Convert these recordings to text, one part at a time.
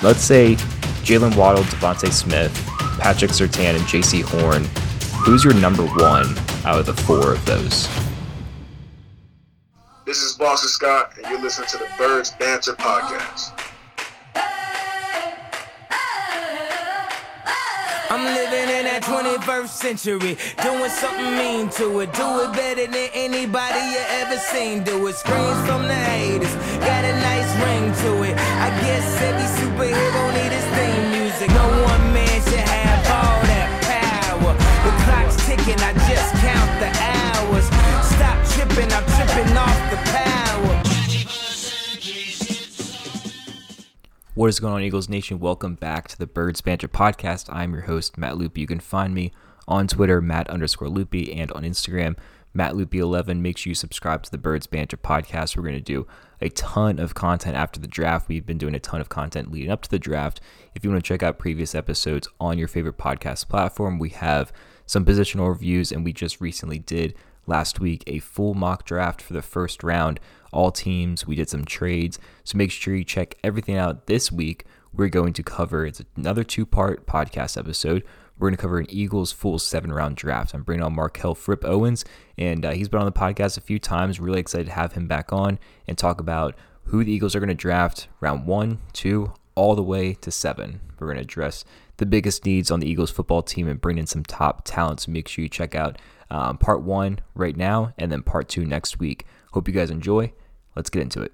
Let's say Jaylen Waddle, DeVonta Smith, Patrick Surtain, and Jaycee Horn. Who's your number one out of the four of those? This is Boston Scott, and you're listening to the Birds Banter Podcast. I'm living in that 21st century, doing something mean to it. Do it better than anybody you ever seen. Do it. Screams from the haters, got a nice ring to it. I guess every superhero need his theme music. No one man should have all that power. The clock's ticking, I just count the hours. Stop tripping, I'm tripping off the power. What is going on, Eagles Nation? Welcome back to the Birds Banter Podcast. I'm your host, Matt Lupi. You can find me on Twitter, Matt underscore Lupi, and on Instagram, Matt Lupi11. Make sure you subscribe to the Birds Banter Podcast. We're going to do a ton of content after the draft. We've been doing a ton of content leading up to the draft. If you want to check out previous episodes on your favorite podcast platform, we have some positional reviews, and we just recently did last week a full mock draft for the first round. All teams, we did some trades. So make sure you check everything out this week. We're going to cover it's another two part podcast episode. We're going to cover an Eagles full seven round draft. I'm bringing on Mar'Quell Fripp Owens, and uh, he's been on the podcast a few times. Really excited to have him back on and talk about who the Eagles are going to draft round one, two, all the way to seven. We're going to address the biggest needs on the Eagles football team and bring in some top talents. Make sure you check out um, part one right now and then part two next week. Hope you guys enjoy. Let's get into it.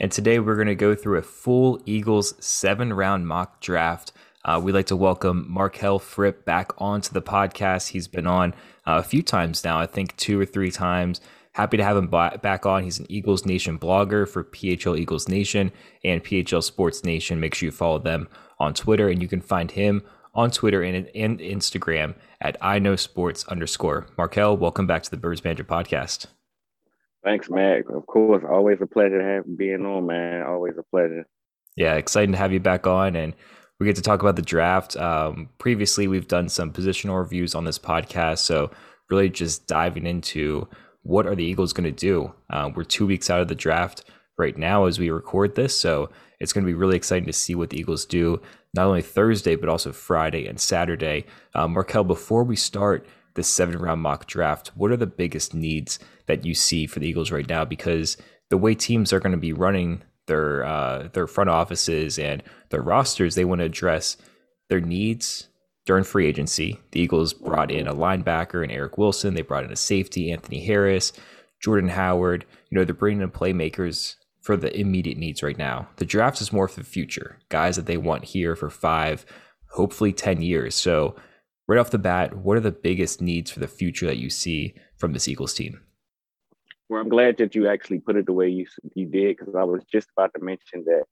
And today we're going to go through a full Eagles seven round mock draft. Uh, we'd like to welcome Mar'Quell Fripp back onto the podcast. He's been on uh, a few times now, I think two or three times. Happy to have him back on. He's an Eagles Nation blogger for PHL Eagles Nation and PHL Sports Nation. Make sure you follow them on Twitter, and you can find him on Twitter and, and Instagram at I know sports underscore. Mar'Quell, welcome back to the Birds Banter podcast. Thanks, Matt. Of course, always a pleasure to have being on, man. Always a pleasure. Yeah, exciting to have you back on, and we get to talk about the draft. Um, previously, we've done some positional reviews on this podcast, so really just diving into what are the Eagles going to do. Uh, we're two weeks out of the draft right now as we record this, so it's going to be really exciting to see what the Eagles do not only Thursday but also Friday and Saturday. Uh, Mar'Quell, before we start the seven round mock draft, what are the biggest needs that you see for the Eagles right now? Because the way teams are going to be running their uh, their front offices and their rosters, they want to address their needs during free agency. The Eagles brought in a linebacker and Eric Wilson. They brought in a safety, Anthony Harris, Jordan Howard. You know, they're bringing in playmakers for the immediate needs right now. The draft is more for the future, guys that they want here for five, hopefully 10 years. So, right off the bat, what are the biggest needs for the future that you see from this Eagles team? Well, I'm glad that you actually put it the way you you did because I was just about to mention that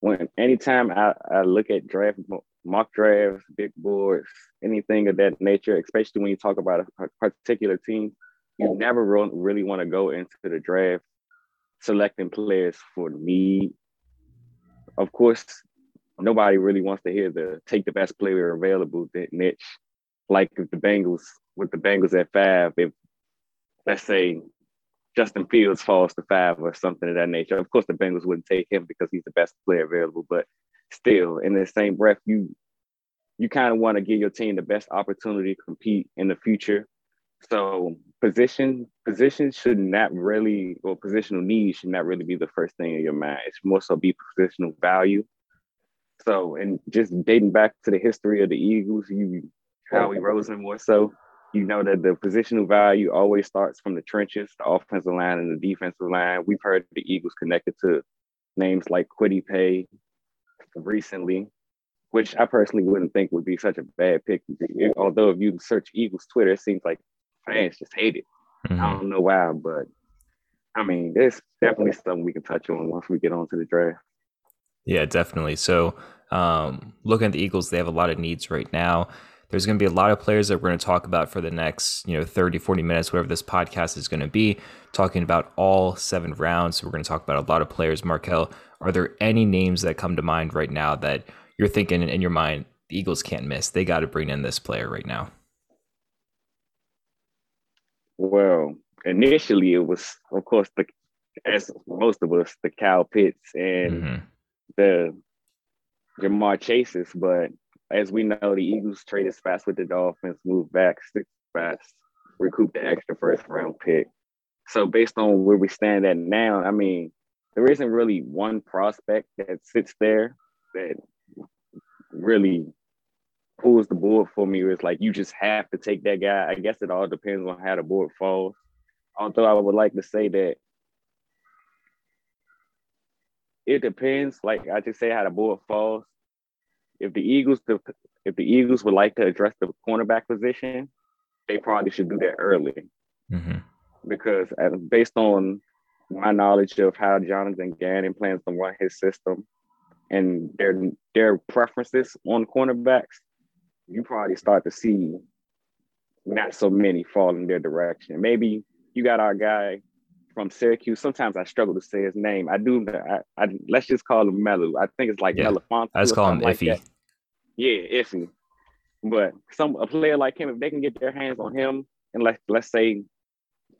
when anytime I, I look at draft mock drafts, big boards, anything of that nature, especially when you talk about a particular team, you never really want to go into the draft selecting players for me. Of course, nobody really wants to hear the take the best player available That niche. Like if the Bengals with the Bengals at five, if let's say Justin Fields falls to five or something of that nature. Of course, the Bengals wouldn't take him because he's the best player available. But still, in the same breath, you you kind of want to give your team the best opportunity to compete in the future. So position position should not really or positional needs should not really be the first thing in your mind. It's more so be positional value. So and just dating back to the history of the Eagles, you Howie Roseman more so, you know that the positional value always starts from the trenches, the offensive line and the defensive line. We've heard the Eagles connected to names like Kwity Paye recently, which I personally wouldn't think would be such a bad pick. Although if you search Eagles Twitter, it seems like fans just hate it. Mm-hmm. I don't know why, but I mean, there's definitely something we can touch on once we get onto the draft. Yeah, definitely. So, um, looking at the Eagles, they have a lot of needs right now. There's going to be a lot of players that we're going to talk about for the next, you know, 30, 40 minutes, whatever this podcast is going to be, talking about all seven rounds. We're going to talk about a lot of players. Mar'Quell, are there any names that come to mind right now that you're thinking in your mind, the Eagles can't miss? They got to bring in this player right now. Well, initially it was, of course, the as most of us, the Kyle Pitts and mm-hmm. the Ja'Marr Chase's, but as we know, the Eagles traded fast with the Dolphins, moved back six fast, recoup the extra first round pick. So based on where we stand at now, I mean, there isn't really one prospect that sits there that really pulls the board for me. It's like you just have to take that guy. I guess it all depends on how the board falls. Although I would like to say that it depends. Like I just say how the board falls. If the Eagles, if the Eagles would like to address the cornerback position, they probably should do that early. Mm-hmm. Because based on my knowledge of how Jonathan Gannon plans to run his system and their their preferences on cornerbacks, you probably start to see not so many fall in their direction. Maybe you got our guy from Syracuse. Sometimes I struggle to say his name. I do. I, I let's just call him Melu. I think it's like yeah. Melifonte. I just call him like Iffy. That. Yeah, Iffy. But some a player like him, if they can get their hands on him, and like let's say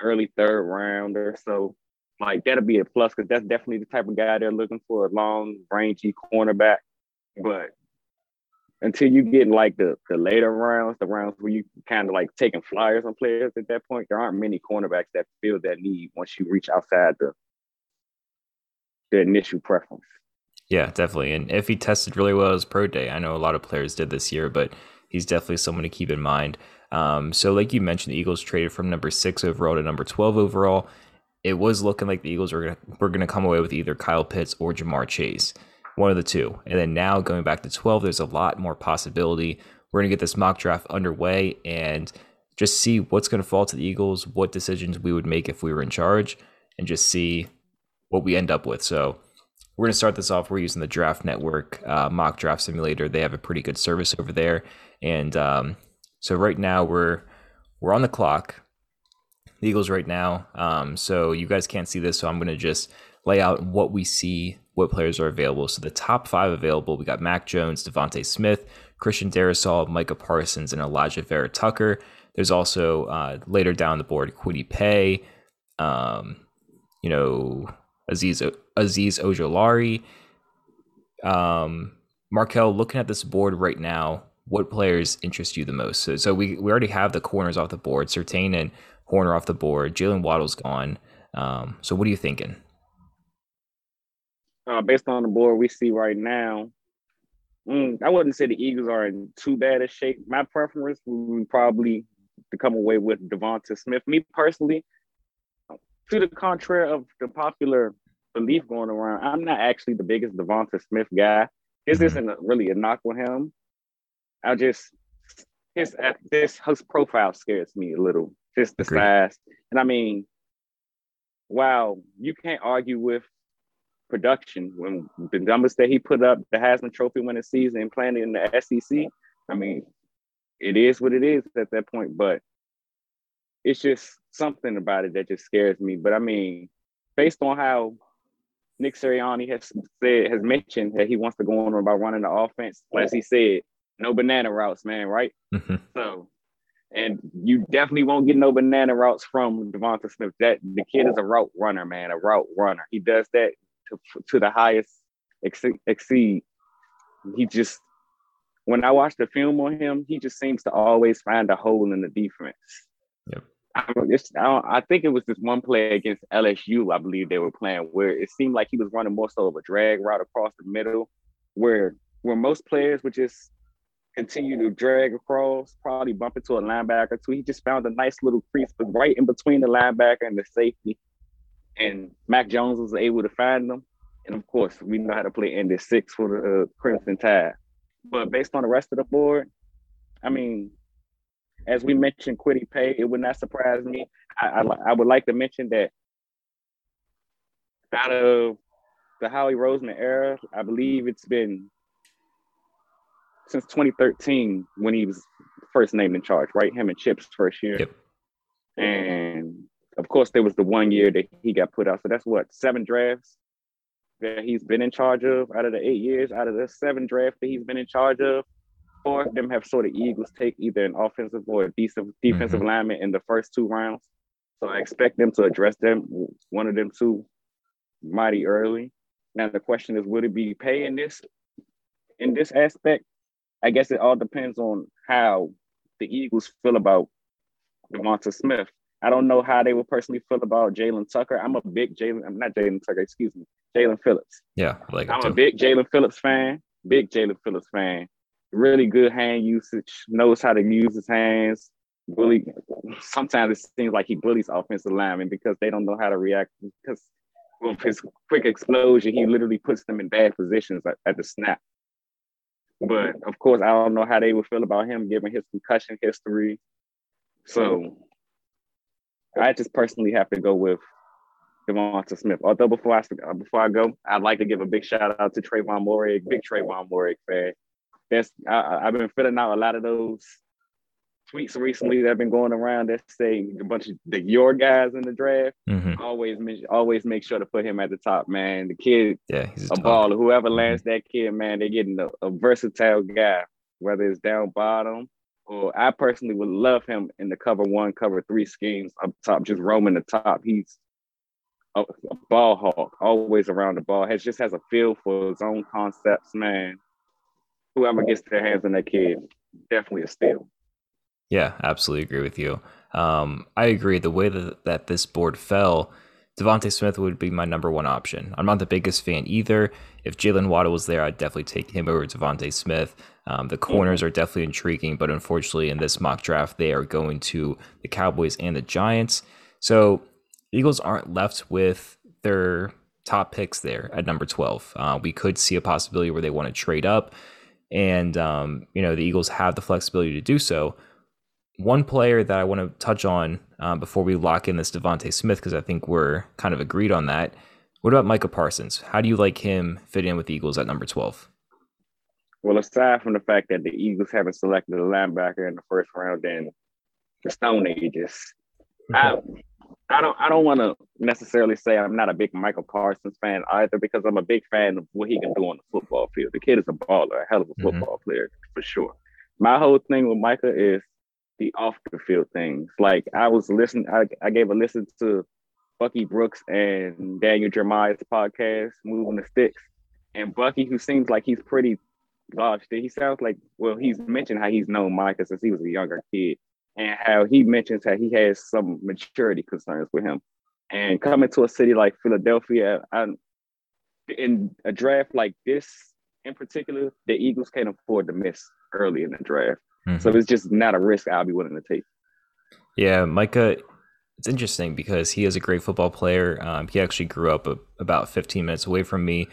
early third round or so, like that'll be a plus because that's definitely the type of guy they're looking for, a long, rangy cornerback. But until you get in like the the later rounds, the rounds where you kind of like taking flyers on players at that point, there aren't many cornerbacks that feel that need once you reach outside the the initial preference. Yeah, definitely. And if he tested really well as pro day, I know a lot of players did this year, but he's definitely someone to keep in mind. Um, so, like you mentioned, the Eagles traded from number six overall to number twelve overall. It was looking like the Eagles were gonna, were going to come away with either Kyle Pitts or Ja'Marr Chase one of the two. And then now going back to 12, there's a lot more possibility. We're going to get this mock draft underway and just see what's going to fall to the Eagles, what decisions we would make if we were in charge, and just see what we end up with. So we're going to start this off. We're using the Draft Network uh, mock draft simulator. They have a pretty good service over there, and um, so right now we're we're on the clock. The Eagles right now. Um, so you guys can't see this, so I'm going to just lay out what we see what players are available. So the top five available, we got Mac Jones, DeVonta Smith, Christian Darrisaw, Micah Parsons, and Alijah Vera Tucker. There's also uh, later down the board Kwity Paye, um, you know, Azeez Azeez Ojulari. Um, Mar'Quell, looking at this board right now, what players interest you the most? So, so we, we already have the corners off the board, Surtain and Horner off the board. Jaylen Waddle's gone. Um, so what are you thinking? Uh, based on the board we see right now, mm, I wouldn't say the Eagles are in too bad a shape. My preference would probably to come away with DeVonta Smith. Me personally, to the contrary of the popular belief going around, I'm not actually the biggest DeVonta Smith guy. This mm-hmm. isn't really a knock on him. I just his this his profile scares me a little. Just the Agreed. size, and I mean, wow, you can't argue with production. When the numbers that he put up, the Heisman Trophy winning season and playing in the SEC, I mean, it is what it is at that point. But it's just something about it that just scares me. But I mean, based on how Nick Sirianni has said, has mentioned that he wants to go on about running the offense, as he said, no banana routes, man, right? Mm-hmm. So, and you definitely won't get no banana routes from DeVonta Smith. That the kid is a route runner, man, a route runner. He does that to, to the highest exceed. He just, when I watch the film on him, he just seems to always find a hole in the defense. Yep. I, I, I think it was this one play against LSU, I believe they were playing, where it seemed like he was running more so of a drag route across the middle, where where most players would just continue to drag across, probably bump into a linebacker too. He just found a nice little crease, right in between the linebacker and the safety, and Mac Jones was able to find them. And of course, we know how to play in this six for the uh, Crimson Tide. But based on the rest of the board, I mean, as we mentioned, Kwity Pay, it would not surprise me. I, I, I would like to mention that out of the Howie Roseman era, I believe it's been since 2013 when he was first named in charge, right? Him and Chip's first year. Yep. And of course, there was the one year that he got put out. So that's what seven drafts that he's been in charge of out of the eight years. Out of the seven drafts that he's been in charge of, four of them have sort of Eagles take either an offensive or a decent defensive mm-hmm. lineman in the first two rounds. So I expect them to address them one of them two mighty early. Now the question is, would it be paying this? in this aspect, I guess it all depends on how the Eagles feel about Devonta Smith. I don't know how they would personally feel about Jalen Tucker. I'm a big Jalen, I'm not Jalen Tucker, excuse me, Jaelan Phillips. Yeah, like I'm a big Jaelan Phillips fan. Big Jaelan Phillips fan. Really good hand usage. Knows how to use his hands. Bully. Sometimes it seems like he bullies offensive linemen because they don't know how to react. Because with his quick explosion, he literally puts them in bad positions at, at the snap. But of course, I don't know how they would feel about him given his concussion history. So I just personally have to go with Devonta Smith. Although before I before I go, I'd like to give a big shout out to Trevon Moehrig, big Trevon Moehrig fan. That's I, have been filling out a lot of those tweets recently that have been going around that say a bunch of the your guys in the draft. Mm-hmm. Always always make sure to put him at the top, man. The kid, yeah, he's a, a baller. Whoever mm-hmm. lands that kid, man, they're getting a, a versatile guy, whether it's down bottom or I personally would love him in the cover one, cover three schemes up top, just roaming the top. He's a, a ball hawk, always around the ball. Has just has a feel for his own concepts, man. Whoever gets their hands on that kid, definitely a steal. Yeah, absolutely agree with you. Um, I agree. The way that, that this board fell, DeVonta Smith would be my number one option. I'm not the biggest fan either. If Jaylen Waddle was there, I'd definitely take him over DeVonta Smith. Um, the corners are definitely intriguing, but unfortunately, in this mock draft, they are going to the Cowboys and the Giants. So Eagles aren't left with their top picks there at number 12. Uh, we could see a possibility where they want to trade up, and um, you know the Eagles have the flexibility to do so. One player that I want to touch on uh, before we lock in this DeVonta Smith, because I think we're kind of agreed on that. What about Micah Parsons? How do you like him fit in with the Eagles at number 12? Well, aside from the fact that the Eagles haven't selected a linebacker in the first round in the Stone Ages, I, I don't I don't want to necessarily say I'm not a big Michael Parsons fan either because I'm a big fan of what he can do on the football field. The kid is a baller, a hell of a mm-hmm. football mm-hmm. player for sure. My whole thing with Micah is the off the field things. Like I was listening, I, gave a listen to Bucky Brooks and Daniel Jeremiah's podcast, Moving the Sticks. And Bucky, who seems like he's pretty gosh, he sounds like well, he's mentioned how he's known Micah since he was a younger kid and how he mentions how he has some maturity concerns with him. And coming to a city like Philadelphia, I, in a draft like this in particular, the Eagles can't afford to miss early in the draft. Mm-hmm. So it's just not a risk I'll be willing to take. Yeah, Micah, it's interesting because he is a great football player. Um, he actually grew up a, about 15 minutes away from me,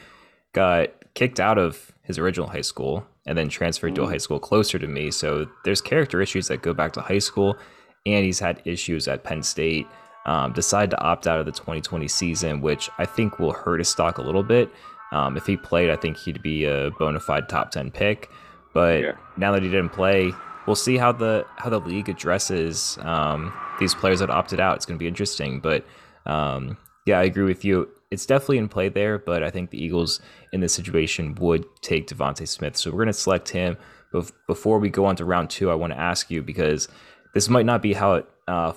got kicked out of his original high school and then transferred to a mm. high school closer to me. So there's character issues that go back to high school, and he's had issues at Penn State. Um, decided to opt out of the 2020 season, which I think will hurt his stock a little bit. Um, if he played, I think he'd be a bona fide top 10 pick. But yeah. now that he didn't play, we'll see how the how the league addresses um, these players that opted out. It's going to be interesting. But um, yeah, I agree with you it's definitely in play there, but I think the Eagles in this situation would take DeVonta Smith. So we're going to select him. But before we go on to round two, I want to ask you because this might not be how it uh,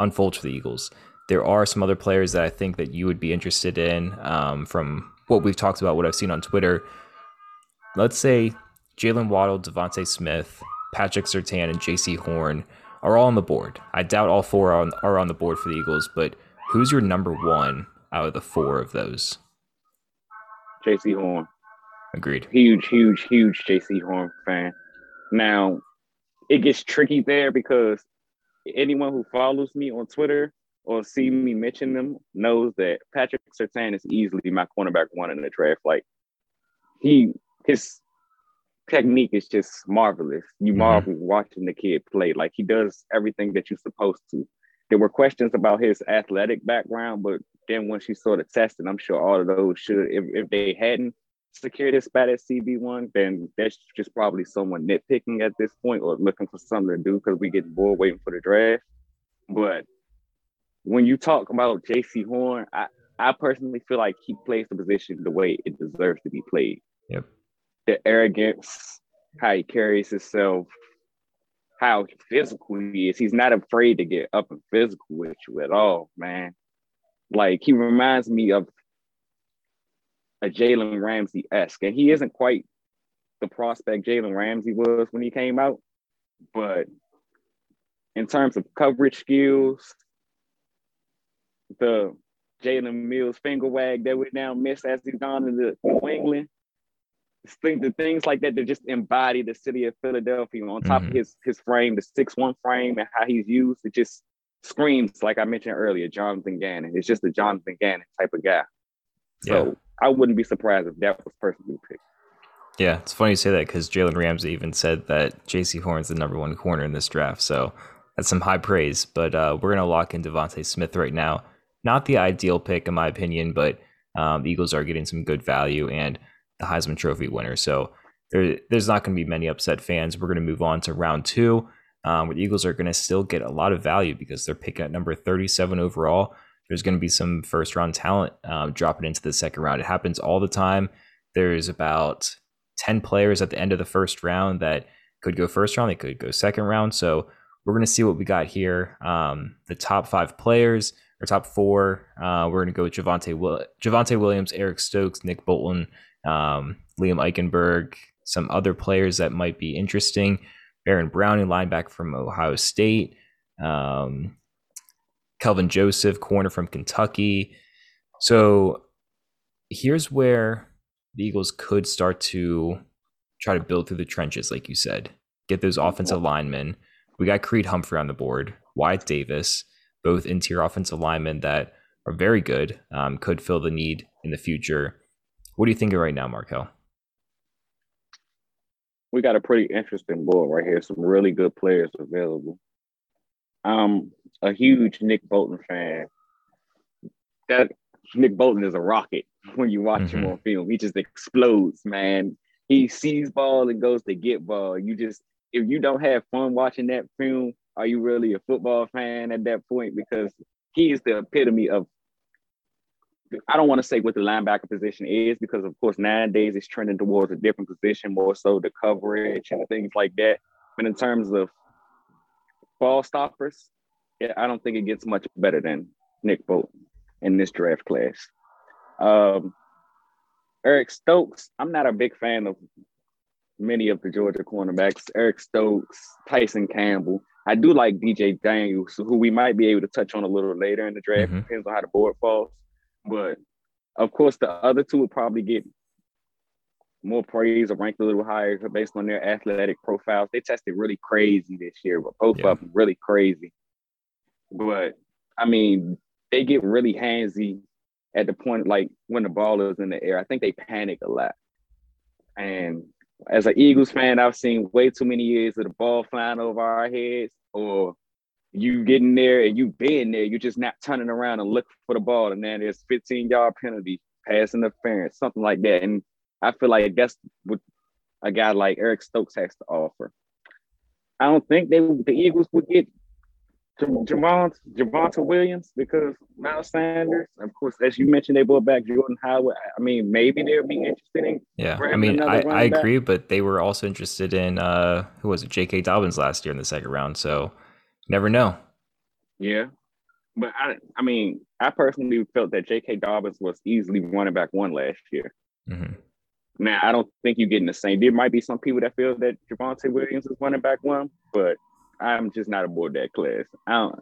unfolds for the Eagles. There are some other players that I think that you would be interested in um, from what we've talked about, what I've seen on Twitter. Let's say Jaylen Waddle, DeVonta Smith, Patrick Surtain, and Jaycee Horn are all on the board. I doubt all four are on, are on the board for the Eagles, but who's your number one out of the four of those. Jaycee Horn. Agreed. Huge, huge, huge Jaycee Horn fan. Now, it gets tricky there because anyone who follows me on Twitter or see me mention them knows that Patrick Surtain is easily my cornerback one in the draft. Like he his technique is just marvelous. You mm-hmm. marvel watching the kid play. Like he does everything that you're supposed to. There were questions about his athletic background, but then once you sort of tested, I'm sure all of those should, if, if they hadn't secured his spot at CB1, then that's just probably someone nitpicking at this point or looking for something to do because we get bored waiting for the draft. But when you talk about Jaycee Horn, I, I personally feel like he plays the position the way it deserves to be played. Yep. The arrogance, how he carries himself, how physical he is. He's not afraid to get up and physical with you at all, man. Like he reminds me of a Jalen Ramsey esque, and he isn't quite the prospect Jalen Ramsey was when he came out, but in terms of coverage skills, the Jalen Mills finger wag that we now miss as he's gone into New England. Think the things like that that just embody the city of Philadelphia on top mm-hmm. of his his frame, the six one frame, and how he's used. It just screams like I mentioned earlier, Jonathan Gannon. It's just a Jonathan Gannon type of guy. So yeah. I wouldn't be surprised if that was personally picked. Yeah, it's funny you say that because Jalen Ramsey even said that Jaycee Horn's the number one corner in this draft. So that's some high praise. But uh, we're going to lock in DeVonta Smith right now. Not the ideal pick, in my opinion, but um, the Eagles are getting some good value and the Heisman Trophy winner. So there, there's not going to be many upset fans. We're going to move on to round two, um, where the Eagles are going to still get a lot of value because they're picking at number 37 overall. There's going to be some first round talent um, dropping into the second round. It happens all the time. There's about 10 players at the end of the first round that could go first round, they could go second round. So we're going to see what we got here. Um, the top five players, or top four, uh, we're going to go with Javonte, Will- Javonte Williams, Eric Stokes, Nick Bolton, um, Liam Eichenberg, some other players that might be interesting. Baron Browning, linebacker from Ohio State. Um, Kelvin Joseph, corner from Kentucky. So here's where the Eagles could start to try to build through the trenches, like you said, get those offensive linemen. We got Creed Humphrey on the board, Wyatt Davis, both interior offensive linemen that are very good, um, could fill the need in the future. What are you think thinking right now, Mar'Quell? We got a pretty interesting board right here. Some really good players available. I'm a huge Nick Bolton fan. That Nick Bolton is a rocket when you watch mm-hmm. him on film. He just explodes, man. He sees ball and goes to get ball. You just if you don't have fun watching that film, are you really a football fan at that point? Because he is the epitome of I don't want to say what the linebacker position is because of course nowadays it's trending towards a different position, more so the coverage and things like that. But in terms of ball stoppers, yeah, I don't think it gets much better than Nick Bolton in this draft class. Um, Eric Stokes, I'm not a big fan of many of the Georgia cornerbacks. Eric Stokes, Tyson Campbell. I do like DJ Daniels, who we might be able to touch on a little later in the draft. Mm-hmm. Depends on how the board falls. But of course, the other two would probably get more praise or ranked a little higher based on their athletic profiles. They tested really crazy this year, but both yeah. of them really crazy. But I mean, they get really handsy at the point like when the ball is in the air. I think they panic a lot. And as an Eagles fan, I've seen way too many years of the ball flying over our heads, or you getting there and you being there, you're just not turning around and looking for the ball, and then there's 15 yard penalty, pass interference, something like that. And I feel like that's what a guy like Eric Stokes has to offer. I don't think they the Eagles would get Javon, Williams because Miles Sanders, of course, as you mentioned, they brought back Jordan Howard. I mean, maybe they'll be interested in. Yeah, I mean, I, I agree, but they were also interested in uh, who was it, J.K. Dobbins last year in the second round. So, never know. Yeah, but I, I mean, I personally felt that J.K. Dobbins was easily running back one last year. Mm-hmm. Now, I don't think you're getting the same. There might be some people that feel that Javonte Williams is running back one, but I'm just not aboard that class. I don't.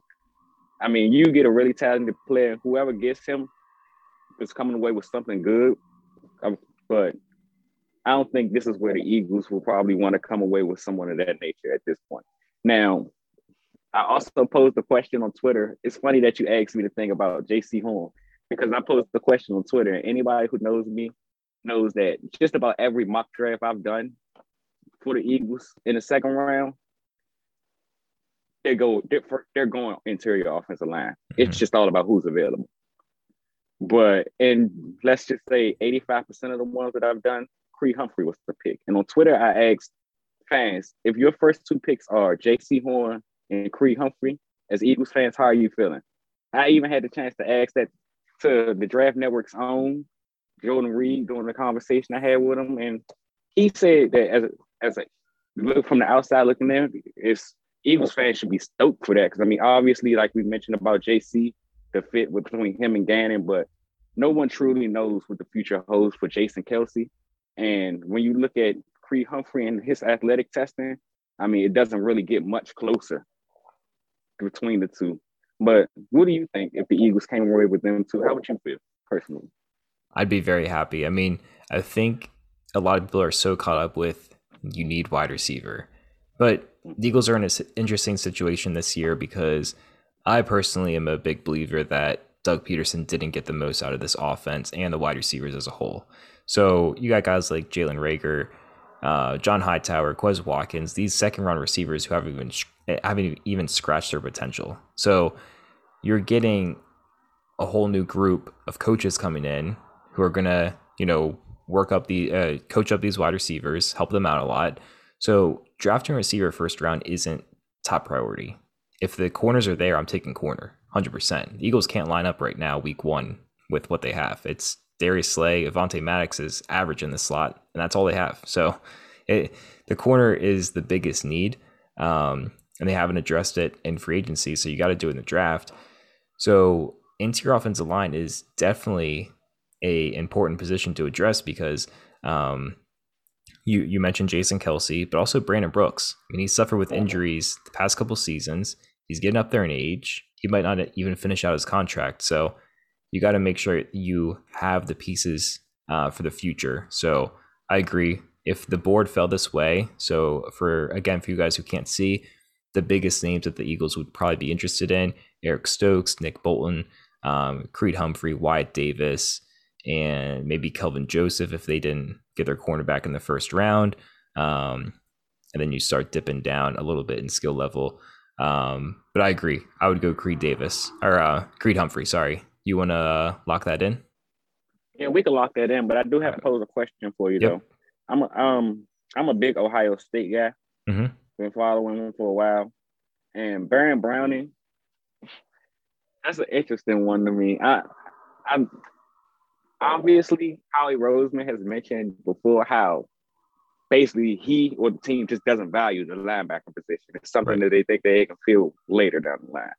I mean, you get a really talented player, whoever gets him is coming away with something good. Um, but I don't think this is where the Eagles will probably want to come away with someone of that nature at this point. Now, I also posed the question on Twitter. It's funny that you asked me to think about Jaycee Horn because I posed the question on Twitter. And anybody who knows me knows that just about every mock draft I've done for the Eagles in the second round, they go they're, they're going interior offensive line. Mm-hmm. It's just all about who's available. But and let's just say 85% of the ones that I've done, Creed Humphrey was the pick. And on Twitter, I asked fans if your first two picks are Jaycee Horn and Creed Humphrey, as Eagles fans, how are you feeling? I even had the chance to ask that to the Draft Network's own Jordan Reid during the conversation I had with him, and he said that as a, as a look from the outside looking in, it's Eagles fans should be stoked for that because I mean, obviously, like we mentioned about Jaycee, the fit between him and Gannon, but no one truly knows what the future holds for Jason Kelce. And when you look at Creed Humphrey and his athletic testing, I mean, it doesn't really get much closer between the two. But what do you think if the Eagles came away with them too? How would you feel personally? I'd be very happy. I mean, I think a lot of people are so caught up with you need wide receiver. But the Eagles are in an interesting situation this year because I personally am a big believer that Doug Pederson didn't get the most out of this offense and the wide receivers as a whole. So you got guys like Jalen Reagor, uh, John Hightower, Quez Watkins, these second round receivers who haven't even haven't even scratched their potential. So you're getting a whole new group of coaches coming in who are gonna, you know, work up the uh, coach up these wide receivers, help them out a lot. So drafting a receiver first round isn't top priority. If the corners are there, I'm taking corner 100%. The Eagles can't line up right now, week one, with what they have. It's Darius Slay, Avonte Maddox is average in the slot, and that's all they have. So it, the corner is the biggest need, um, and they haven't addressed it in free agency. So you got to do it in the draft. So interior offensive line is definitely a important position to address because um, you you mentioned Jason Kelce, but also Brandon Brooks. I mean, he suffered with injuries the past couple seasons. He's getting up there in age. He might not even finish out his contract. So you got to make sure you have the pieces uh, for the future. So I agree. If the board fell this way, so for again for you guys who can't see, the biggest names that the Eagles would probably be interested in: Eric Stokes, Nick Bolton, um, Creed Humphrey, Wyatt Davis, and maybe Kelvin Joseph if they didn't get their cornerback in the first round. Um, and then you start dipping down a little bit in skill level. Um, but I agree. I would go Creed Davis or uh, Creed Humphrey. Sorry. You want to lock that in? Yeah, we can lock that in. But I do have to pose a question for you yep. though. I'm a, um I'm a big Ohio State guy. Mm-hmm. Been following them for a while, and Baron Browning. That's an interesting one to me. I I'm obviously Howie Roseman has mentioned before how basically he or the team just doesn't value the linebacker position. It's something right. that they think they can feel later down the line.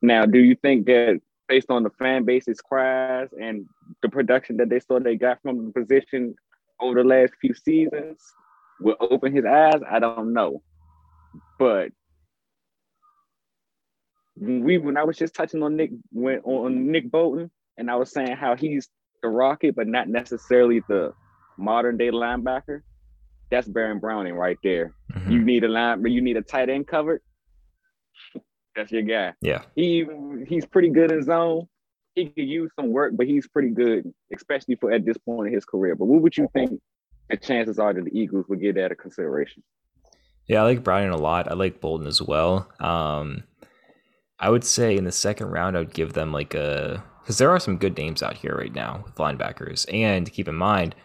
Now, do you think that based on the fan base's cries and the production that they saw they got from the position over the last few seasons will open his eyes? I don't know. But we when I was just touching on Nick when on Nick Bolton, and I was saying how he's the rocket, but not necessarily the modern day linebacker. That's Baron Browning right there. Mm-hmm. You need a line, but you need a tight end covered. That's your guy. Yeah. He he's pretty good in zone. He could use some work, but he's pretty good, especially for at this point in his career. But what would you think the chances are that the Eagles would give that a consideration? Yeah, I like Browning a lot. I like Bolton as well. Um, I would say in the second round, I would give them like a because there are some good names out here right now with linebackers. And keep in mind,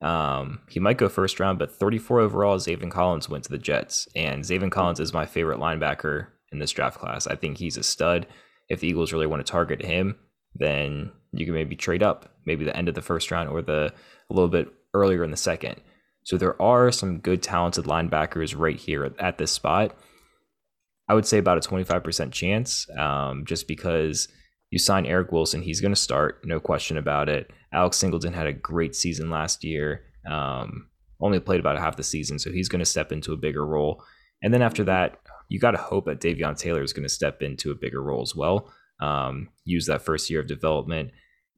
um, he might go first round, but 34 overall, Zaven Collins went to the Jets. And Zaven Collins is my favorite linebacker in this draft class. I think he's a stud. If the Eagles really want to target him, then you can maybe trade up, maybe the end of the first round or the a little bit earlier in the second. So there are some good talented linebackers right here at this spot. I would say about a 25% chance, um, just because you sign Eric Wilson, he's going to start, no question about it. Alex Singleton had a great season last year. Um, only played about half the season, so he's going to step into a bigger role. And then after that, you got to hope that Davion Taylor is going to step into a bigger role as well. Um, use that first year of development,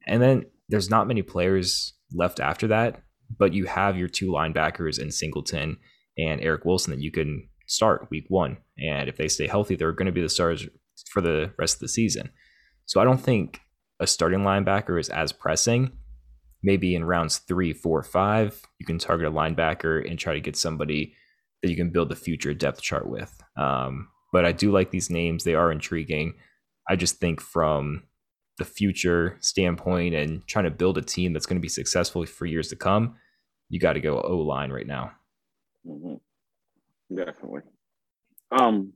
and then there's not many players left after that. But you have your two linebackers in Singleton and Eric Wilson that you can start week one, and if they stay healthy, they're going to be the stars for the rest of the season. So I don't think a starting linebacker is as pressing. Maybe in rounds three, four, five, you can target a linebacker and try to get somebody that you can build the future depth chart with. Um, but I do like these names; they are intriguing. I just think from the future standpoint and trying to build a team that's going to be successful for years to come, you got to go O line right now. Mm-hmm. Definitely. Um,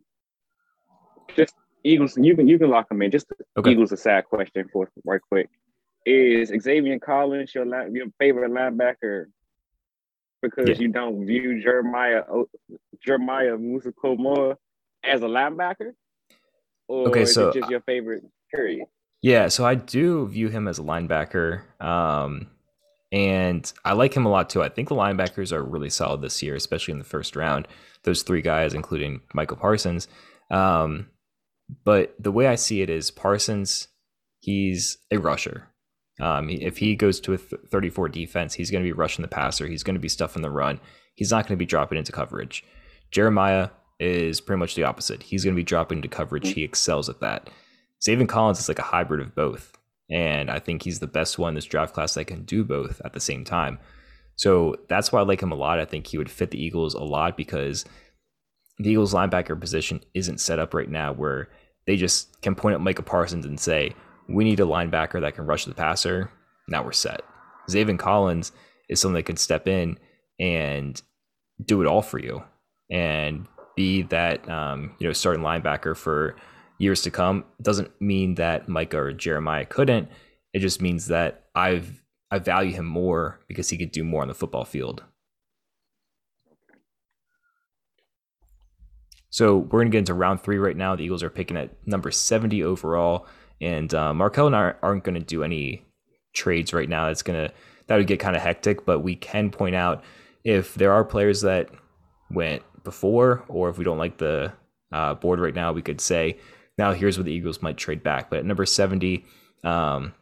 just Eagles, you can you can lock them in. Just okay. Eagles a sad question for right quick. Is Xavier Collins your your favorite linebacker because yeah. you don't view Jeremiah Jeremiah Owusu-Koramoah as a linebacker, or okay, so, is it just your favorite period? Yeah, so I do view him as a linebacker. Um, And I like him a lot too. I think the linebackers are really solid this year, especially in the first round. Those three guys, including Michael Parsons. Um, but the way I see it is Parsons, he's a rusher. Um, if he goes to a 34 defense, he's going to be rushing the passer. He's going to be stuffing the run. He's not going to be dropping into coverage. Jeremiah is pretty much the opposite. He's going to be dropping into coverage. He excels at that. Zaven Collins is like a hybrid of both. And I think he's the best one in this draft class that can do both at the same time. So that's why I like him a lot. I think he would fit the Eagles a lot because the Eagles linebacker position isn't set up right now where they just can point at Micah Parsons and say, we need a linebacker that can rush the passer. Now we're set. Zaven Collins is someone that can step in and do it all for you and be that um, you know starting linebacker for years to come. Doesn't mean that Micah or Jeremiah couldn't. It just means that I've I value him more because he could do more on the football field. So we're gonna get into round three right now. The Eagles are picking at number 70 overall, and uh, Mar'Quell and I aren't gonna do any trades right now. That's gonna that would get kind of hectic, but we can point out if there are players that went before, or if we don't like the uh, board right now, we could say now here's where the Eagles might trade back. But at number 70, um,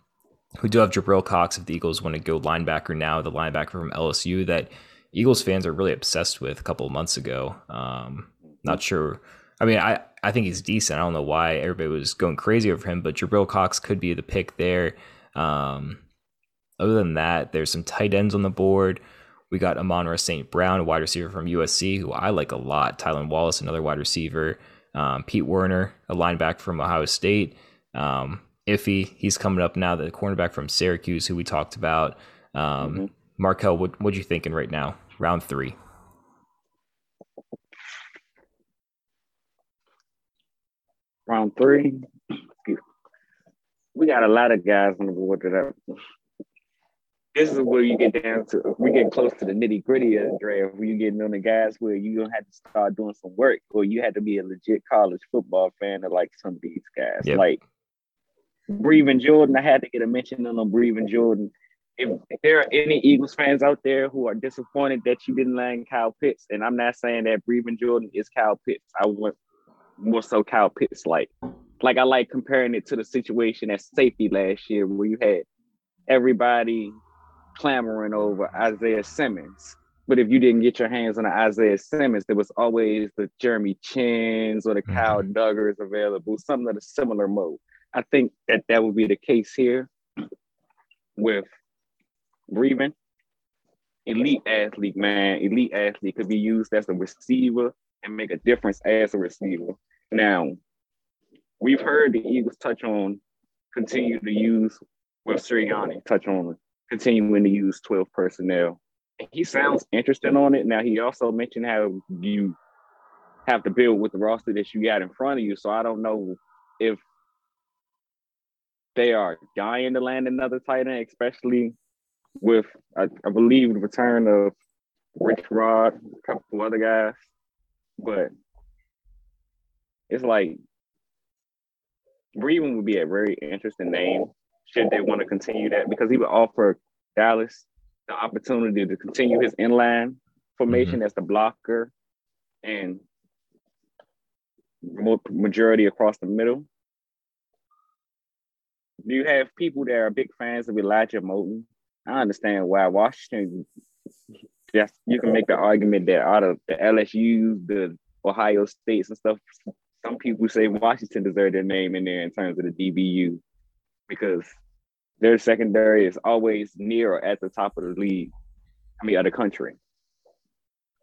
we do have Jabril Cox if the Eagles want to go linebacker now, the linebacker from LSU that Eagles fans are really obsessed with a couple of months ago. Um, not sure. I mean, I, I think he's decent. I don't know why everybody was going crazy over him, but Jabril Cox could be the pick there. Um, other than that, there's some tight ends on the board. We got Amon-Ra St. Brown, a wide receiver from USC, who I like a lot. Tylan Wallace, another wide receiver. Um, Pete Werner, a linebacker from Ohio State. Um, Iffy, he's coming up now, the cornerback from Syracuse, who we talked about. Um, mm-hmm. Mar'Quell, what what you thinking right now? Round three. Round three. We got a lot of guys on the board that this is where you get down to we get close to the nitty gritty of the draft where you getting on the guys where you gonna have to start doing some work or you had to be a legit college football fan to like some of these guys. Yep. Like Brevin Jordan, I had to get a mention on Brevin Jordan. If, if, there are any Eagles fans out there who are disappointed that you didn't land Kyle Pitts, and I'm not saying that Brevin Jordan is Kyle Pitts. I want more so Kyle Pitts like. Like I like comparing it to the situation at safety last year where you had everybody clamoring over Isaiah Simmons. But if you didn't get your hands on Isaiah Simmons, there was always the Jeremy Chinns or the mm-hmm. Kyle Duggers available, something of a similar mode. I think that that would be the case here with Brevin. Elite athlete, man. Elite athlete could be used as a receiver and make a difference as a receiver. Now, we've heard the Eagles touch on continue to use with Sirianni touch on continuing to use 12 personnel. He sounds interested on it. Now he also mentioned how you have to build with the roster that you got in front of you. So I don't know if they are dying to land another tight end, especially with I, I believe the return of Rich Rod, a couple other guys. But it's like Brevin would be a very interesting name should they want to continue that because he would offer Dallas the opportunity to continue his inline formation mm-hmm. as the blocker and majority across the middle. Do you have people that are big fans of Elijah Molden? I understand why Washington. Just you can make the argument that out of the LSU, the Ohio States and stuff, some people say Washington deserved their name in there in terms of the DBU because their secondary is always near or at the top of the league. I mean, of the country.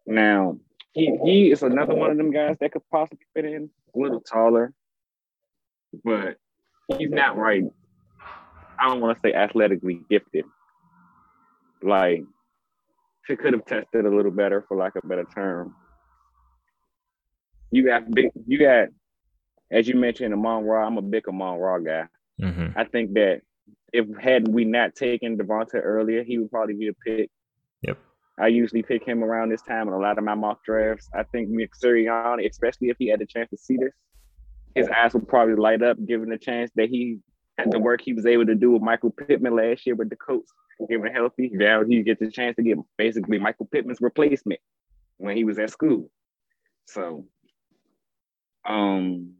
Now, he, he is another one of them guys that could possibly fit in a little taller, but he's not right. I don't want to say athletically gifted. Like, he could have tested a little better, for lack of a better term you got big. You got, as you mentioned, Amon-Ra. I'm a big Amon-Ra guy. Mm-hmm. I think that if had we not taken Devonta earlier, he would probably be a pick. Yep. I usually pick him around this time in a lot of my mock drafts. I think Nick Sirianni, especially if he had a chance to see this, his eyes would probably light up given the chance that he had the work he was able to do with Michael Pittman last year with the Colts. given healthy. Now he gets a chance to get basically Michael Pittman's replacement when he was at school. So, um,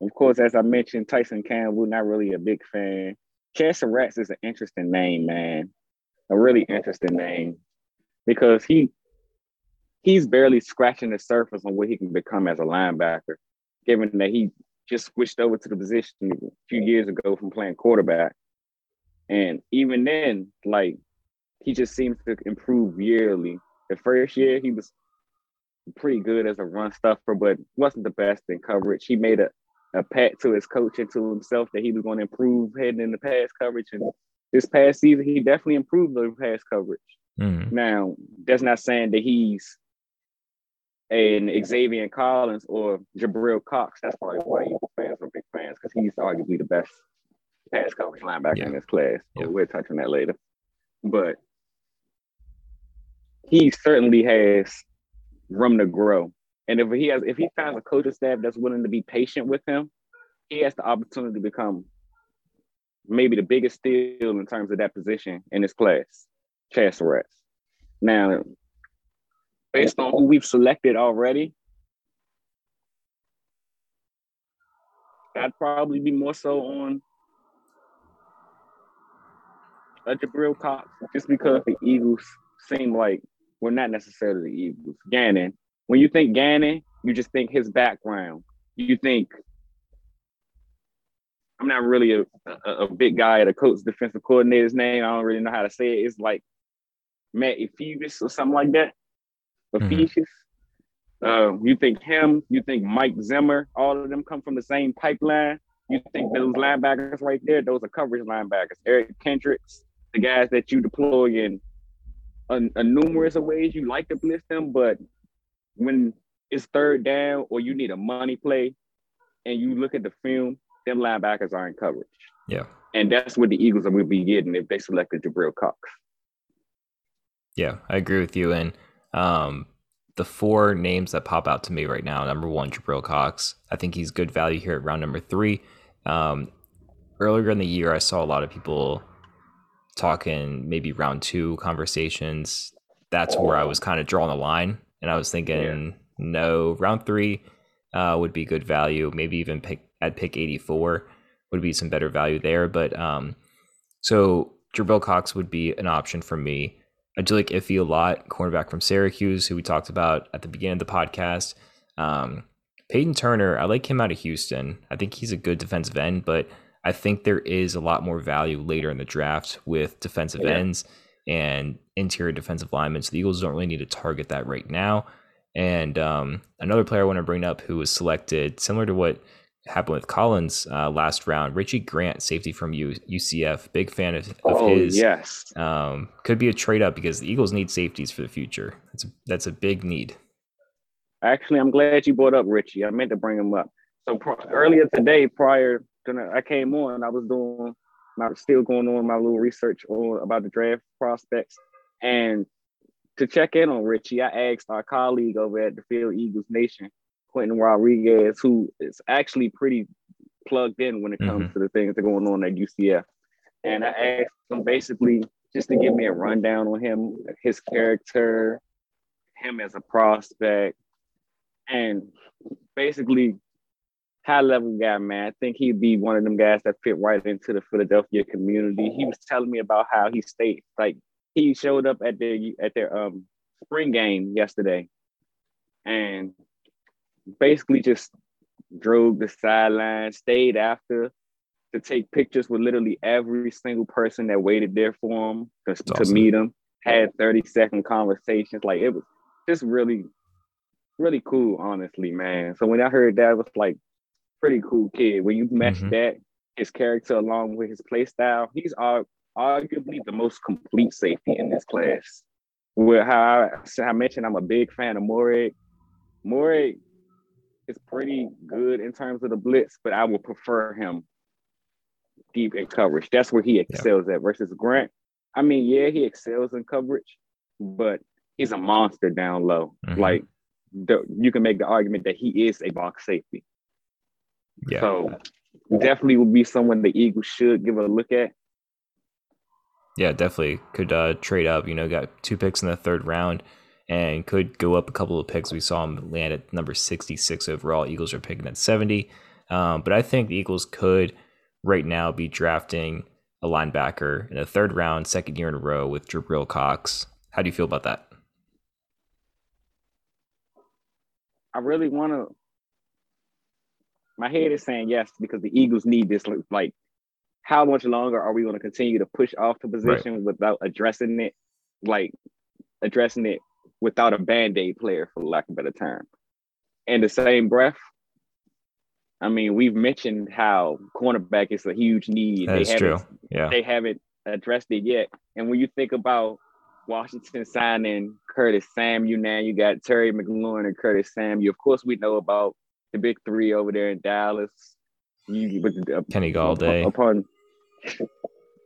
of course, as I mentioned, Tyson Campbell, not really a big fan. Rats is an interesting name, man. A really interesting name because he he's barely scratching the surface on what he can become as a linebacker, given that he just switched over to the position a few years ago from playing quarterback. And even then, like he just seems to improve yearly. The first year he was pretty good as a run stuffer, but wasn't the best in coverage. He made a, a pat to his coach and to himself that he was going to improve heading in the pass coverage. And this past season, he definitely improved the pass coverage. Mm. Now, that's not saying that he's an Zaven Collins or Jabril Cox. That's probably why you fans are big fans because he's arguably the best pass coverage linebacker yeah. in this class. Yeah. we'll touch on that later. But he certainly has room to grow. And if he has, if he finds a coaching staff that's willing to be patient with him, he has the opportunity to become maybe the biggest steal in terms of that position in this class, Chazz Surratt. Now, based on who we've selected already, I'd probably be more so on a Jabril Cox, just because the Eagles seem like we're not necessarily the Eagles. Gannon, when you think Gannon, you just think his background. You think I'm not really a, a, a big guy at a coach defensive coordinator's name. I don't really know how to say it. It's like Matt Ephesius or something like that. Ephesius. Mm-hmm. Uh, you think him, you think Mike Zimmer, all of them come from the same pipeline. You think those linebackers right there, those are coverage linebackers. Eric Kendricks, the guys that you deploy in a, a numerous of ways you like to blitz them, but when it's third down or you need a money play and you look at the film, them linebackers are in coverage. Yeah. And that's what the Eagles will be getting if they selected Jabril Cox. Yeah, I agree with you. And um, the four names that pop out to me right now number one, Jabril Cox. I think he's good value here at round number three. Um, earlier in the year, I saw a lot of people talking maybe round two conversations. That's where I was kind of drawing the line. And I was thinking, yeah. no, round three uh, would be good value. Maybe even pick at pick 84 would be some better value there. But um, so Jabril Cox would be an option for me. I do like Iffy a lot, cornerback from Syracuse, who we talked about at the beginning of the podcast. Um, Payton Turner, I like him out of Houston. I think he's a good defensive end, but I think there is a lot more value later in the draft with defensive yeah. ends and interior defensive linemen. So the Eagles don't really need to target that right now. And um, another player I want to bring up who was selected, similar to what happened with Collins uh, last round. Richie Grant, safety from U- UCF, big fan of, of oh, his. Yes, um, could be a trade up because the Eagles need safeties for the future. That's a, that's a big need. Actually, I'm glad you brought up Richie. I meant to bring him up. So earlier today, prior to I came on, I was doing my still going on my little research on about the draft prospects, and to check in on Richie, I asked our colleague over at the Field Eagles Nation Quentin Rodriguez, who is actually pretty plugged in when it comes mm-hmm. to the things that are going on at UCF. And I asked him basically just to give me a rundown on him, his character, him as a prospect, and basically high level guy, man. I think he'd be one of them guys that fit right into the Philadelphia community. He was telling me about how he stayed like he showed up at their at their um spring game yesterday and basically just drove the sideline, stayed after to take pictures with literally every single person that waited there for him to, awesome. to meet him, had 30 second conversations. Like it was just really, really cool, honestly, man. So when I heard that, it was like pretty cool kid. When you match mm-hmm. that, his character along with his play style, he's arguably the most complete safety in this class. With how I, I mentioned, I'm a big fan of Moehrig. Moehrig is pretty good in terms of the blitz, but I would prefer him deep in coverage. That's where he excels yeah. at versus Grant. I mean, yeah, he excels in coverage, but he's a monster down low. Mm-hmm. Like the, you can make the argument that he is a box safety. Yeah. So definitely would be someone the Eagles should give a look at. Yeah, definitely could uh, trade up. You know, got two picks in the third round and could go up a couple of picks. We saw him land at number 66 overall. Eagles are picking at 70. Um, but I think the Eagles could right now be drafting a linebacker in a third round, second year in a row with Jabril Cox. How do you feel about that? I really want to. My head is saying yes because the Eagles need this. Like, how much longer are we going to continue to push off the position right. without addressing it? Like, addressing it without a band aid player, for lack of a better term. In the same breath, I mean, we've mentioned how cornerback is a huge need. That's they true. Yeah. They haven't addressed it yet. And when you think about Washington signing Curtis Samuel, now you got Terry McLaurin and Curtis Samuel. Of course, we know about the big three over there in Dallas. You with the, uh, Kenny Golladay. Upon,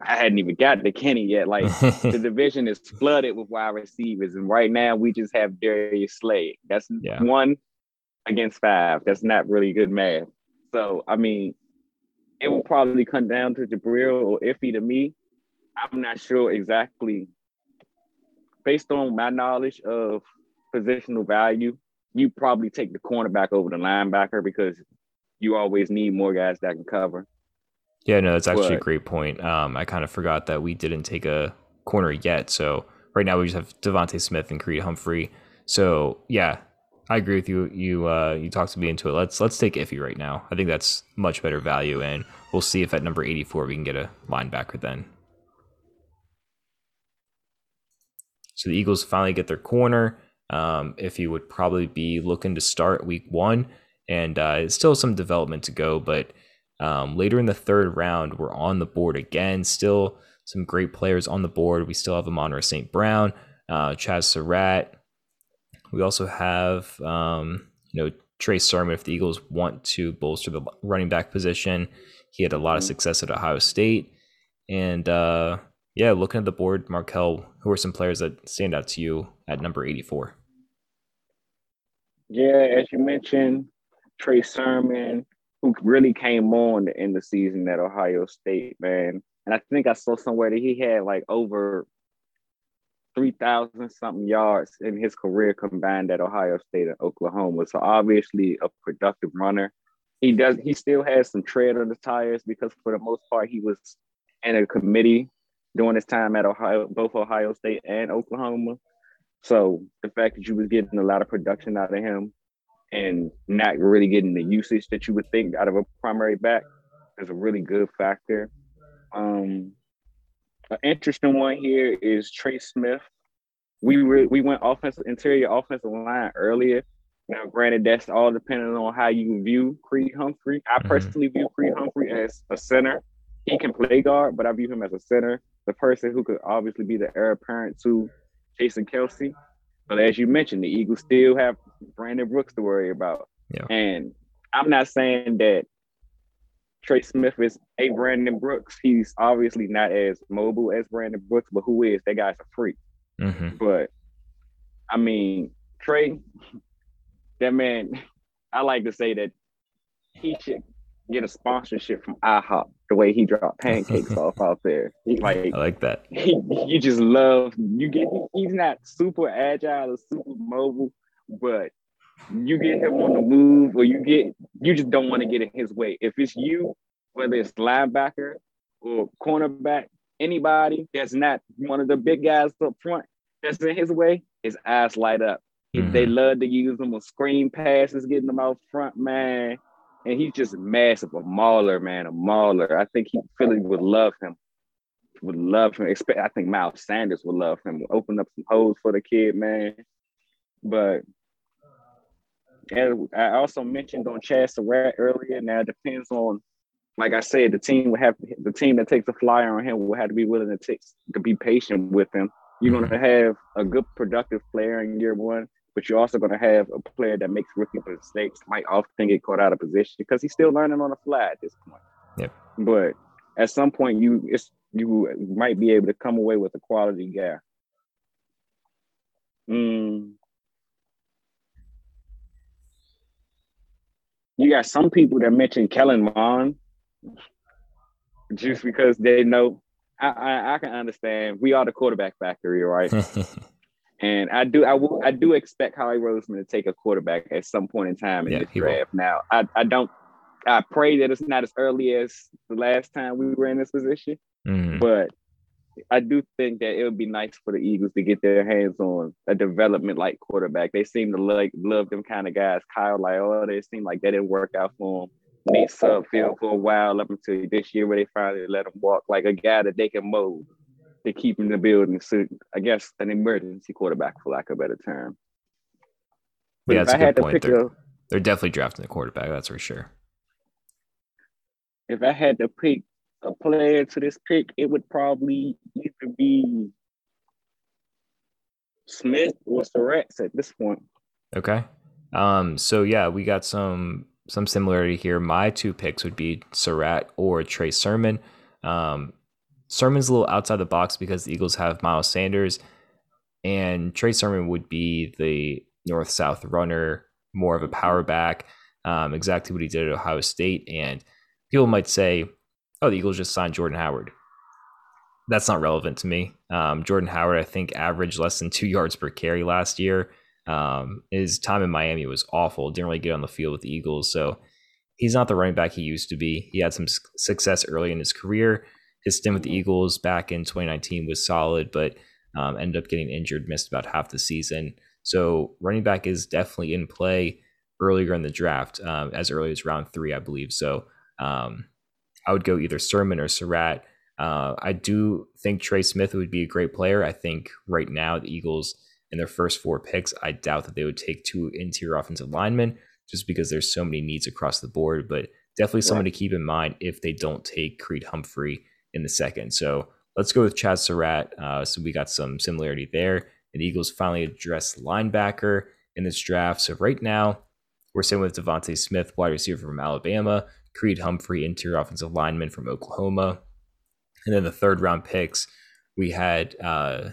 I hadn't even got to Kenny yet. Like the division is flooded with wide receivers, and right now we just have Darius Slay. That's yeah. one against five. That's not really good math. So I mean, it will probably come down to Jabril or Iffy to me. I'm not sure exactly. Based on my knowledge of positional value, you probably take the cornerback over the linebacker because you always need more guys that can cover. Yeah, no, that's actually but, a great point. Um, I kind of forgot that we didn't take a corner yet. So right now we just have DeVonta Smith and Creed Humphrey. So yeah, I agree with you. You uh, you talked to me into it. Let's let's take Iffy right now. I think that's much better value, and we'll see if at number eighty four we can get a linebacker then. So the Eagles finally get their corner. Um, Iffy would probably be looking to start week one, and uh, still some development to go. But um, later in the third round, we're on the board again. Still some great players on the board. We still have Amon-Ra St. Brown, uh, Chazz Surratt, we also have, um, you know, Trey Sermon. If the Eagles want to bolster the running back position, he had a lot of mm-hmm. success at Ohio State. And uh, yeah, looking at the board, Mar'Quell, who are some players that stand out to you at number 84? Yeah, as you mentioned, Trey Sermon, who really came on in the season at Ohio State, man. And I think I saw somewhere that he had like over 3,000 something yards in his career combined at Ohio State and Oklahoma. So obviously a productive runner. He does he still has some tread on the tires because for the most part he was in a committee during his time at Ohio, both Ohio State and Oklahoma. So the fact that you was getting a lot of production out of him and not really getting the usage that you would think out of a primary back is a really good factor. Um, an interesting one here is Trey Smith. We re- we went offensive interior offensive line earlier. Now, granted, that's all depending on how you view Creed Humphrey. I mm-hmm. personally view Creed Humphrey as a center. He can play guard, but I view him as a center, the person who could obviously be the heir apparent to Jason Kelce. But as you mentioned, the Eagles still have Brandon Brooks to worry about. Yeah. And I'm not saying that Trey Smith is a Brandon Brooks. He's obviously not as mobile as Brandon Brooks, but who is? That guy's a freak. Mm-hmm. But I mean, Trey, that man, I like to say that he should get a sponsorship from IHOP the way he dropped pancakes off out there. He like I like that. He, you just love you get he's not super agile or super mobile, but you get him on the move or you get you just don't want to get in his way. If it's you, whether it's linebacker or cornerback, anybody that's not one of the big guys up front that's in his way, his eyes light up. Mm-hmm. They love to use them with screen passes, getting them out front, man. And he's just massive, a mauler, man, a mauler. I think he Philly would love him. Would love him. I think Miles Sanders would love him. Open up some holes for the kid, man. But and I also mentioned on Chazz Surratt earlier. Now it depends on, like I said, the team would have the team that takes a flyer on him will have to be willing to take to be patient with him. You're to have a good productive player in year one, but you're also going to have a player that makes rookie mistakes, might often get caught out of position because he's still learning on the fly at this point. Yep. But at some point, you it's you might be able to come away with a quality guy. Mm, you got some people that mentioned Kellen Mond. just because they know. I, I, I can understand. We are the quarterback factory, right? and I do I will I do expect Howie Roseman to take a quarterback at some point in time in Yeah, this he will. draft. Now, I, I don't I pray that it's not as early as the last time we were in this position, Mhm. but I do think that it would be nice for the Eagles to get their hands on a development like quarterback. They seem to like love them kind of guys. Kyle Lauletta, it seemed like that didn't work out for him. Nate Sudfeld for a while up until this year where they finally let him walk like a guy that they can mold to keep in the building. So I guess an emergency quarterback for lack of a better term. But Yeah, that's I a good point. pick They're, a they're definitely drafting a quarterback. That's for sure. if I had to pick a player to this pick, it would probably either be Smith or Surratt at this point. Okay. Um, so yeah, we got some some similarity here. My two picks would be Surratt or Trey Sermon. Um, Sermon's a little outside the box because the Eagles have Miles Sanders, and Trey Sermon would be the north south runner, more of a power back, um, exactly what he did at Ohio State. And people might say, "Oh, the Eagles just signed Jordan Howard." That's not relevant to me. Um, Jordan Howard, I think, averaged less than two yards per carry last year. Um, his time in Miami was awful. Didn't really get on the field with the Eagles, so he's not the running back he used to be. He had some success early in his career. His stint with the Eagles back in 2019 was solid, but um, ended up getting injured, missed about half the season. So running back is definitely in play earlier in the draft, um, as early as round three, I believe. So um, I would go either Sermon or Surratt. Uh, I do think Trey Smith would be a great player. I think right now the Eagles in their first four picks, I doubt that they would take two interior offensive linemen just because there's so many needs across the board. But definitely someone to keep in mind if they don't take Creed Humphrey in the second. So let's go with Chazz Surratt. Uh, so we got some similarity there. And the Eagles finally addressed linebacker in this draft. So right now, we're sitting with DeVonta Smith, wide receiver from Alabama, Creed Humphrey, interior offensive lineman from Oklahoma. And then the third round picks, we had uh,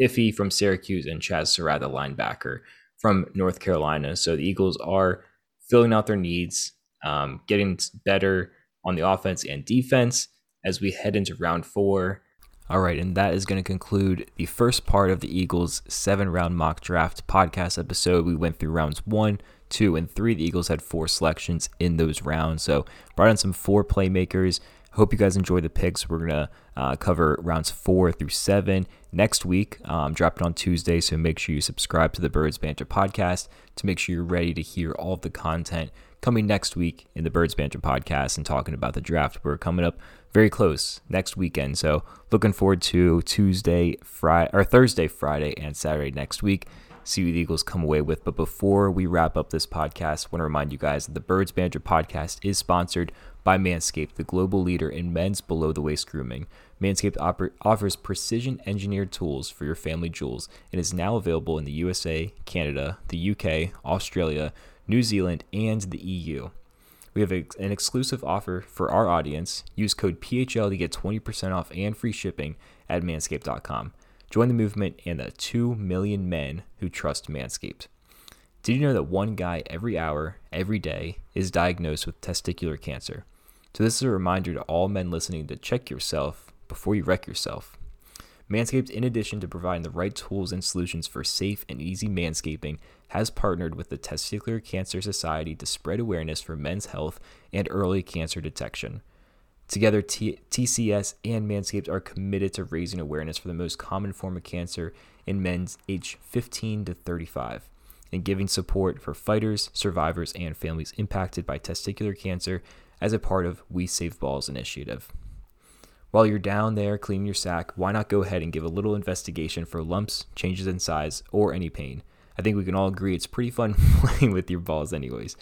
Iffy from Syracuse and Chazz Surratt, the linebacker from North Carolina. So the Eagles are filling out their needs, um, getting better on the offense and defense as we head into round four. All right, and that is going to conclude the first part of the Eagles' seven round mock draft podcast episode. We went through rounds one, two, and three. The Eagles had four selections in those rounds. So, brought in some four playmakers. Hope you guys enjoy the picks. We're going to uh, cover rounds four through seven next week. Um, it on Tuesday, so make sure you subscribe to the Birds Banter podcast to make sure you're ready to hear all of the content coming next week in the Birds Banter podcast and talking about the draft. We're coming up very close next weekend, so looking forward to Tuesday, Friday, or Thursday, Friday, and Saturday next week. See what the Eagles come away with. But before we wrap up this podcast, I want to remind you guys that the Birds Banter podcast is sponsored by Manscaped, the global leader in men's below the waist grooming. Manscaped oper- offers precision engineered tools for your family jewels and is now available in the USA, Canada, the UK, Australia, New Zealand, and the EU. We have a, an exclusive offer for our audience. Use code PHL to get 20% off and free shipping at manscaped.com. Join the movement and the 2 million men who trust Manscaped. Did you know that one guy every hour, every day, is diagnosed with testicular cancer? So, this is a reminder to all men listening to check yourself before you wreck yourself. Manscaped, in addition to providing the right tools and solutions for safe and easy manscaping, has partnered with the Testicular Cancer Society to spread awareness for men's health and early cancer detection. Together, T- TCS and Manscaped are committed to raising awareness for the most common form of cancer in men's age 15 to 35 and giving support for fighters, survivors, and families impacted by testicular cancer as a part of We Save Balls initiative. While you're down there cleaning your sack, why not go ahead and give a little investigation for lumps, changes in size, or any pain? I think we can all agree it's pretty fun playing with your balls, anyways.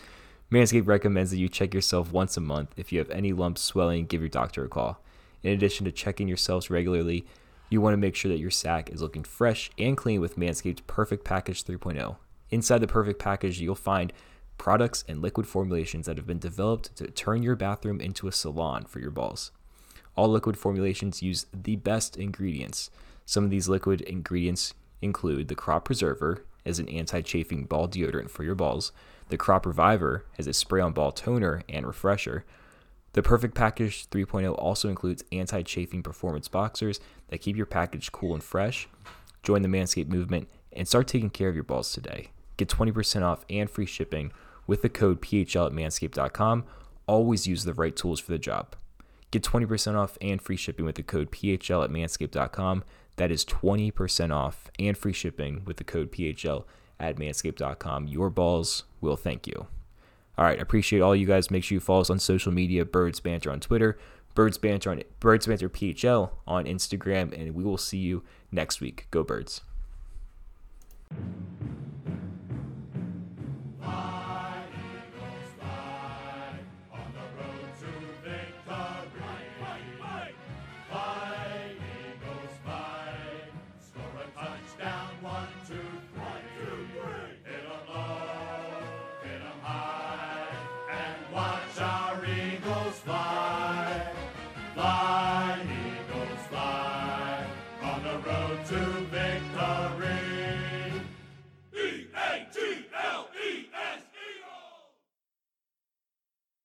Manscaped recommends that you check yourself once a month. If you have any lumps, swelling, give your doctor a call. In addition to checking yourselves regularly, you want to make sure that your sack is looking fresh and clean with Manscaped's Perfect Package 3.0. Inside the Perfect Package, you'll find products and liquid formulations that have been developed to turn your bathroom into a salon for your balls. All liquid formulations use the best ingredients. Some of these liquid ingredients include the Crop Preserver as an anti-chafing ball deodorant for your balls, the Crop Reviver as a spray-on ball toner and refresher, The Perfect Package 3.0 also includes anti chafing performance boxers that keep your package cool and fresh. Join the Manscaped movement and start taking care of your balls today. Get 20% off and free shipping with the code PHL at manscaped.com. Always use the right tools for the job. Get 20% off and free shipping with the code PHL at manscaped.com. That is 20% off and free shipping with the code PHL at manscaped.com. Your balls will thank you. All right, appreciate all you guys. Make sure you follow us on social media, Birds Banter on Twitter, Birds Banter on Birds Banter PHL on Instagram, and we will see you next week. Go Birds.